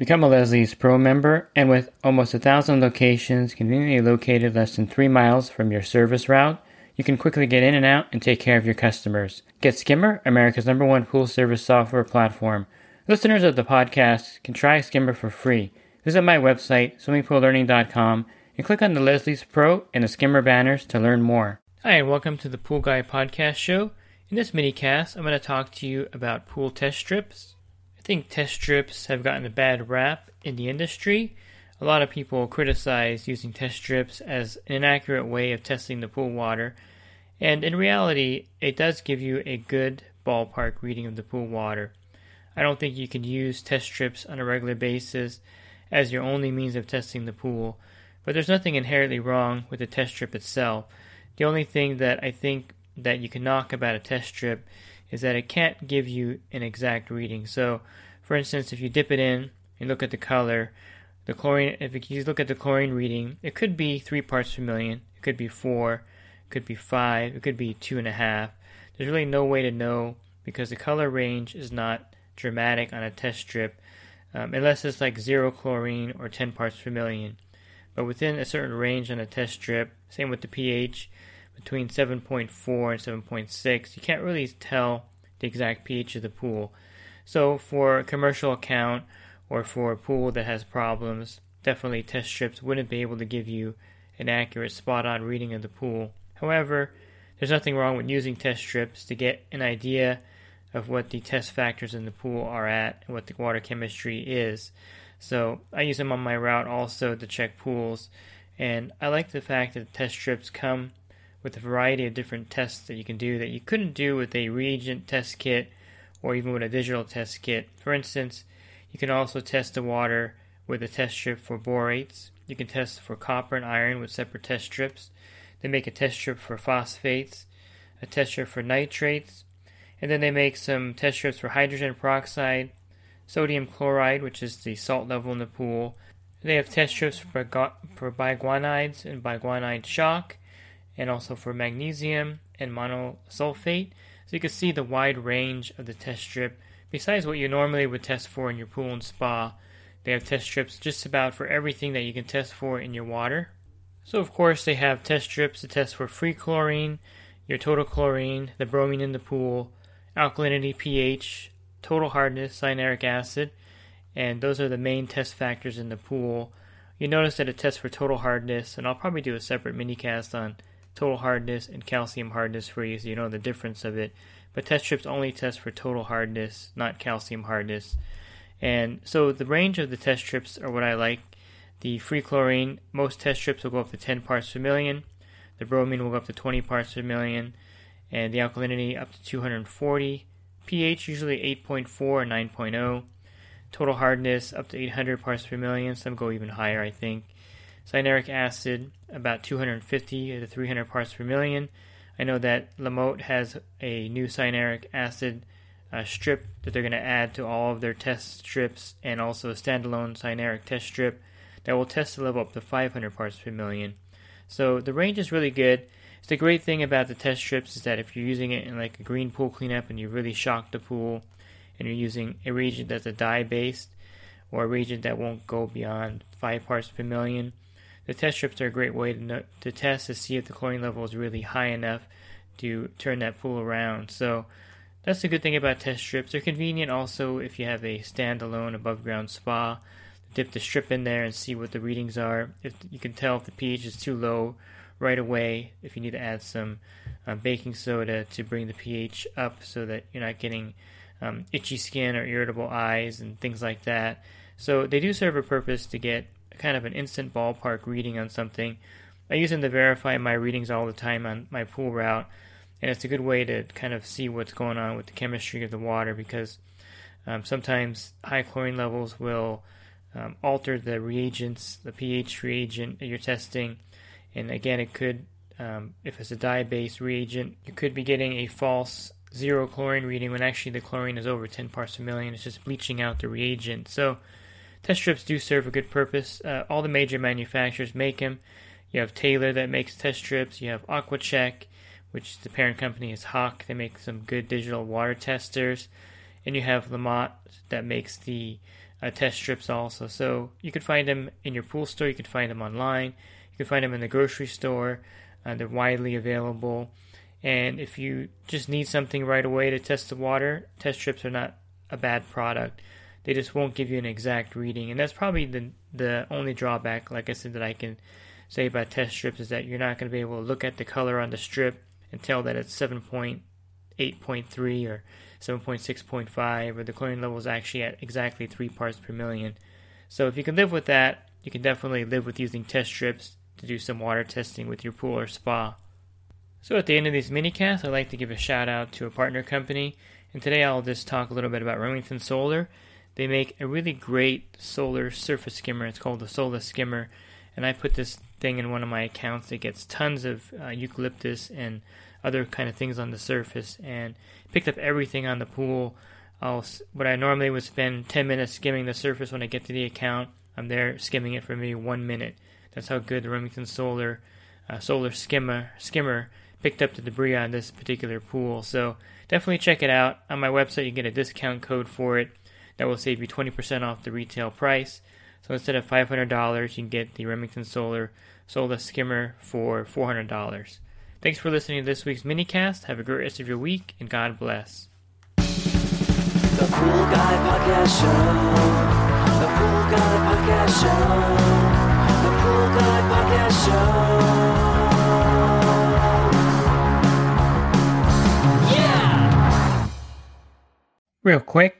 Become a Leslie's Pro member, and with almost a thousand locations conveniently located less than three miles from your service route, you can quickly get in and out and take care of your customers. Get Skimmer, America's number one pool service software platform. Listeners of the podcast can try Skimmer for free. Visit my website, swimmingpoollearning.com, and click on the Leslie's Pro and the Skimmer banners to learn more. Hi, and welcome to the Pool Guy Podcast Show. In this mini cast, I'm going to talk to you about pool test strips. I think test strips have gotten a bad rap in the industry. A lot of people criticize using test strips as an inaccurate way of testing the pool water, and in reality, it does give you a good ballpark reading of the pool water. I don't think you can use test strips on a regular basis as your only means of testing the pool, but there's nothing inherently wrong with the test strip itself. The only thing that I think that you can knock about a test strip is that it can't give you an exact reading. So, for instance, if you dip it in and look at the color, the chlorine, if you look at the chlorine reading, it could be three parts per million, it could be four, it could be five, it could be two and a half. There's really no way to know because the color range is not dramatic on a test strip um, unless it's like zero chlorine or 10 parts per million. But within a certain range on a test strip, same with the pH, between 7.4 and 7.6, you can't really tell the exact pH of the pool. So for a commercial account or for a pool that has problems, definitely test strips wouldn't be able to give you an accurate spot on reading of the pool. However, there's nothing wrong with using test strips to get an idea of what the test factors in the pool are at and what the water chemistry is. So I use them on my route also to check pools, and I like the fact that test strips come with a variety of different tests that you can do that you couldn't do with a reagent test kit or even with a digital test kit. For instance, you can also test the water with a test strip for borates. You can test for copper and iron with separate test strips. They make a test strip for phosphates, a test strip for nitrates, and then they make some test strips for hydrogen peroxide, sodium chloride, which is the salt level in the pool. They have test strips for, for biguanides and biguanide shock, and also for magnesium and monosulfate. So you can see the wide range of the test strip. Besides what you normally would test for in your pool and spa, they have test strips just about for everything that you can test for in your water. So of course they have test strips to test for free chlorine, your total chlorine, the bromine in the pool, alkalinity, pH, total hardness, cyanuric acid, and those are the main test factors in the pool. You notice that it tests for total hardness, and I'll probably do a separate mini cast on total hardness and calcium hardness for you so you know the difference of it. But test strips only test for total hardness, not calcium hardness. And so the range of the test strips are what I like. The free chlorine, most test strips will go up to 10 parts per million. The bromine will go up to 20 parts per million. And the alkalinity up to 240. pH usually 8.4 or 9.0. Total hardness up to 800 parts per million. Some go even higher, I think. Cyanuric acid, about 250 to 300 parts per million. I know that Lamotte has a new cyanuric acid uh, strip that they're going to add to all of their test strips and also a standalone cyanuric test strip that will test the level up to 500 parts per million. So the range is really good. It's the great thing about the test strips is that if you're using it in like a green pool cleanup and you really shock the pool and you're using a reagent that's a dye based or a reagent that won't go beyond 5 parts per million, the test strips are a great way to, know, to test to see if the chlorine level is really high enough to turn that pool around. So that's the good thing about test strips. They're convenient also if you have a standalone above ground spa. Dip the strip in there and see what the readings are. If you can tell if the pH is too low right away, if you need to add some uh, baking soda to bring the pH up so that you're not getting um, itchy skin or irritable eyes and things like that. So they do serve a purpose to get kind of an instant ballpark reading on something. I use them to verify my readings all the time on my pool route, and it's a good way to kind of see what's going on with the chemistry of the water because um, sometimes high chlorine levels will um, alter the reagents, the pH reagent that you're testing, and again, it could, um, if it's a dye-based reagent, you could be getting a false zero chlorine reading when actually the chlorine is over 10 parts per million. It's just bleaching out the reagent. So Test strips do serve a good purpose. Uh, all the major manufacturers make them. You have Taylor that makes test strips. You have AquaChek, which the parent company is Hach. They make some good digital water testers. And you have Lamotte that makes the uh, test strips also. So you can find them in your pool store, you can find them online, you can find them in the grocery store. Uh, they're widely available. And if you just need something right away to test the water, test strips are not a bad product. They just won't give you an exact reading, and that's probably the the only drawback, like I said, that I can say about test strips is that you're not going to be able to look at the color on the strip and tell that it's 7.8.3 or 7.6.5 or the chlorine level is actually at exactly 3 parts per million. So if you can live with that, you can definitely live with using test strips to do some water testing with your pool or spa. So at the end of these minicasts, I'd like to give a shout out to a partner company, and today I'll just talk a little bit about Remington Solar. They make a really great solar surface skimmer. It's called the Solar Skimmer, and I put this thing in one of my accounts. It gets tons of uh, eucalyptus and other kind of things on the surface, and picked up everything on the pool. I'll what I normally would spend 10 minutes skimming the surface when I get to the account. I'm there skimming it for maybe one minute. That's how good the Remington Solar uh, Solar Skimmer skimmer picked up the debris on this particular pool. So definitely check it out. On my website, you get a discount code for it that will save you 20% off the retail price. So instead of $500, you can get the Remington Solar Solar Skimmer for $400. Thanks for listening to this week's minicast. Have a great rest of your week, and God bless. The Pool Guy Podcast Show. The Pool Guy Podcast Show. The Pool Guy Podcast Show. Yeah! Real quick,